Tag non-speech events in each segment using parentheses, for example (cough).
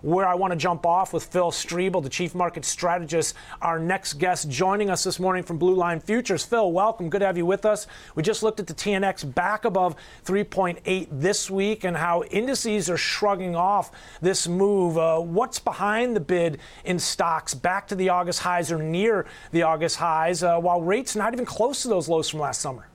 where I want to jump off with Phil Streible, the Chief Market Strategist, our next guest joining us this morning from Blue Line Futures. Phil, welcome. Good to have you with us. We just looked at the TNX back above 3.8 this week and how indices are shrugging off this move. Uh, what's behind the bid in stocks back to the August highs or near the August highs, uh, while rates not even close to those lows from last summer?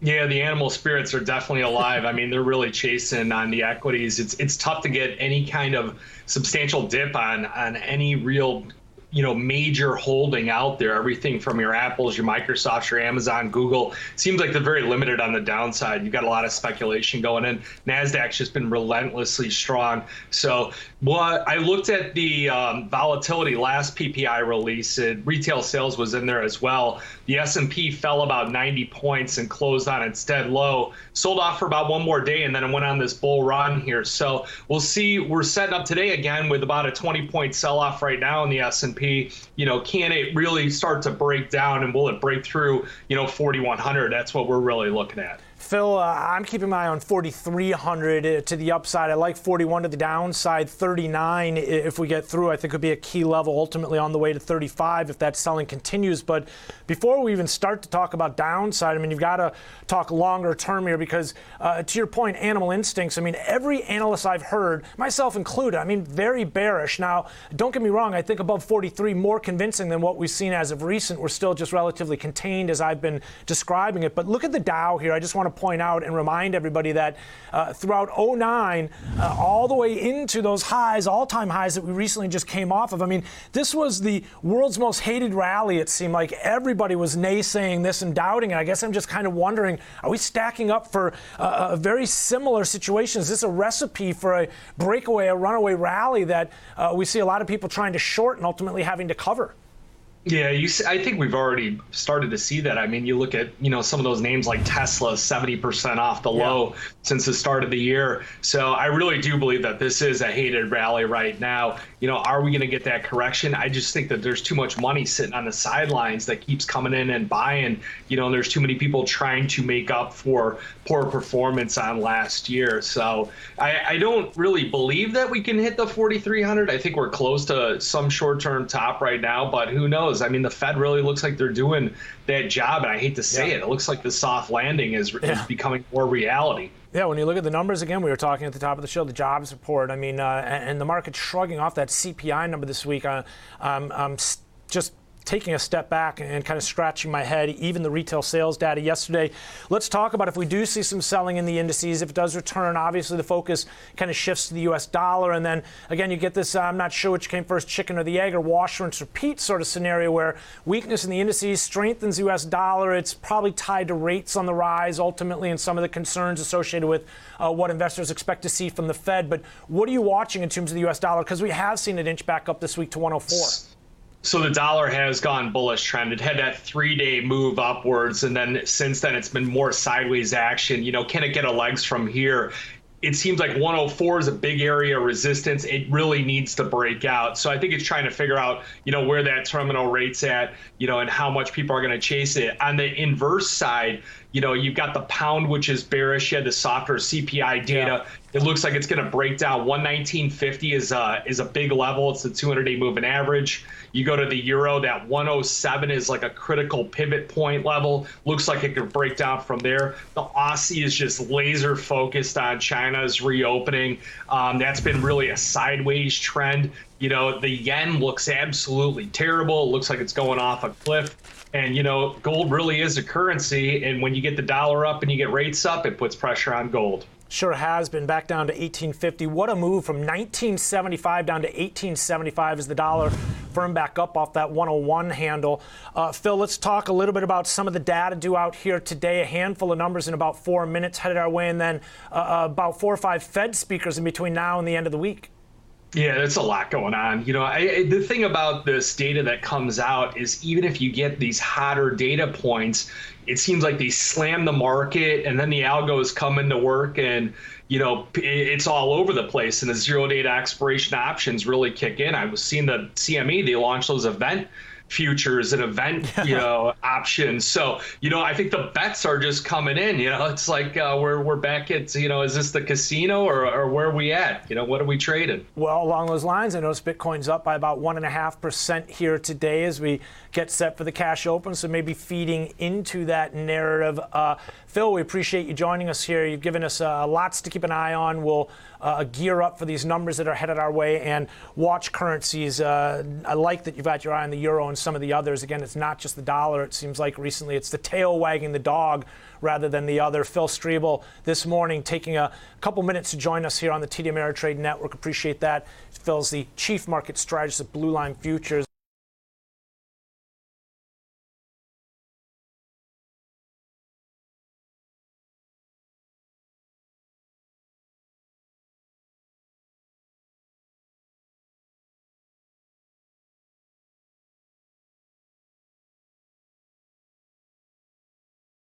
Yeah, the animal spirits are definitely alive. I mean, they're really chasing on the equities. It's it's tough to get any kind of substantial dip on on any real you know major holding out there. Everything from your apples your microsofts your amazon google seems like they're very limited on the downside. You've got a lot of speculation going in. Nasdaq's just been relentlessly strong. So what i looked at the um, volatility last ppi release. It, retail sales was in there as well. The s&p fell about 90 points and closed on its dead low. Sold off for about one more day and then it went on this bull run here. So we'll see. We're setting up today again with about a 20 point sell off right now in the s&p You know, can it really start to break down and will it break through, you know, 4100? That's what we're really looking at. Phil, uh, I'm keeping my eye on 4,300 uh, to the upside. I like 41 to the downside. 39, if we get through, I think would be a key level ultimately on the way to 35 if that selling continues. But before we even start to talk about downside, I mean, you've got to talk longer term here because, uh, to your point, animal instincts. I mean, every analyst I've heard, myself included, I mean, very bearish. Now, don't get me wrong, I think above 43 more convincing than what we've seen as of recent. We're still just relatively contained as I've been describing it. But look at the Dow here. I just want to point out and remind everybody that uh, throughout 09, uh, all the way into those highs, all time highs that we recently just came off of, I mean, this was the world's most hated rally, it seemed like. Everybody was naysaying this and doubting it. I guess I'm just kind of wondering are we stacking up for uh, a very similar situation? Is this a recipe for a breakaway, a runaway rally that uh, we see a lot of people trying to short and ultimately having to cover? Yeah, you. See, I think we've already started to see that. I mean, you look at you know some of those names like Tesla, seventy percent off the yeah. low since the start of the year. So I really do believe that this is a hated rally right now. You know, are we going to get that correction? I just think that there's too much money sitting on the sidelines that keeps coming in and buying. You know, and there's too many people trying to make up for poor performance on last year. So I, I don't really believe that we can hit the 4,300. I think we're close to some short-term top right now, but who knows? I mean, the Fed really looks like they're doing that job, and I hate to say yeah. it, it looks like the soft landing is, yeah. is becoming more reality. Yeah, when you look at the numbers again, we were talking at the top of the show, the jobs report. I mean, uh, and, the market's shrugging off that CPI number this week. Uh, um, um, just taking a step back and kind of scratching my head, even the retail sales data yesterday. Let's talk about if we do see some selling in the indices, if it does return, obviously the focus kind of shifts to the US dollar. And then again, you get this uh, I'm not sure which came first, chicken or the egg, or wash, and repeat sort of scenario where weakness in the indices strengthens the US dollar. It's probably tied to rates on the rise ultimately and some of the concerns associated with uh, what investors expect to see from the Fed. But what are you watching in terms of the US dollar? Because we have seen it inch back up this week to 104 so the dollar has gone bullish trend. It had that three day move upwards, and then since then it's been more sideways action. You know, can it get a legs from here? It seems like 104 is a big area of resistance. It really needs to break out. So I think it's trying to figure out, you know, where that terminal rate's at, you know, and how much people are going to chase it. On the inverse side, you know, you've got the pound, which is bearish. You had the softer CPI data. Yeah. It looks like it's going to break down. 119.50 is a is a big level. It's the 200-day moving average. You go to the euro, that 107 is like a critical pivot point level. Looks like it could break down from there. The Aussie is just laser focused on China's reopening. Um, that's been really a sideways trend. You know, the yen looks absolutely terrible. It looks like it's going off a cliff. And you know, gold really is a currency, and when you get the dollar up and you get rates up, it puts pressure on gold. Sure has been back down to 1850. What a move from 1975 down to 1875 as the dollar firm back up off that 101 handle. Uh, Phil, let's talk a little bit about some of the data due out here today. A handful of numbers in about four minutes headed our way, and then uh, uh about four or five Fed speakers in between now and the end of the week. Yeah, there's a lot going on. You know, I, the thing about this data that comes out is even if you get these hotter data points, it seems like they slam the market and then the algos come into work and you know it's all over the place and the zero data expiration options really kick in. I was seeing the CME they launched those event futures and event, (laughs) you know, options. So, you know, I think the bets are just coming in. You know, (laughs) it's like uh, we're we're back at, you know, is this the casino or, or where are we at? You know, what are we trading? Well, along those lines, I noticed Bitcoin's up by about one and a half percent here today as we get set for the cash open. So maybe feeding into that narrative. Uh, Phil, we appreciate you joining us here. You've given us uh, lots to keep an eye on. We'll uh, gear up for these numbers that are headed our way and watch currencies. Uh, I like that you've got your eye on the euro and some of the others. Again, it's not just the dollar. It seems like recently it's the tail wagging the dog rather than the other. Phil Streible this morning taking a couple minutes to join us here on the TD Ameritrade Network. Appreciate that. Phil's the chief market strategist at Blue Line Futures.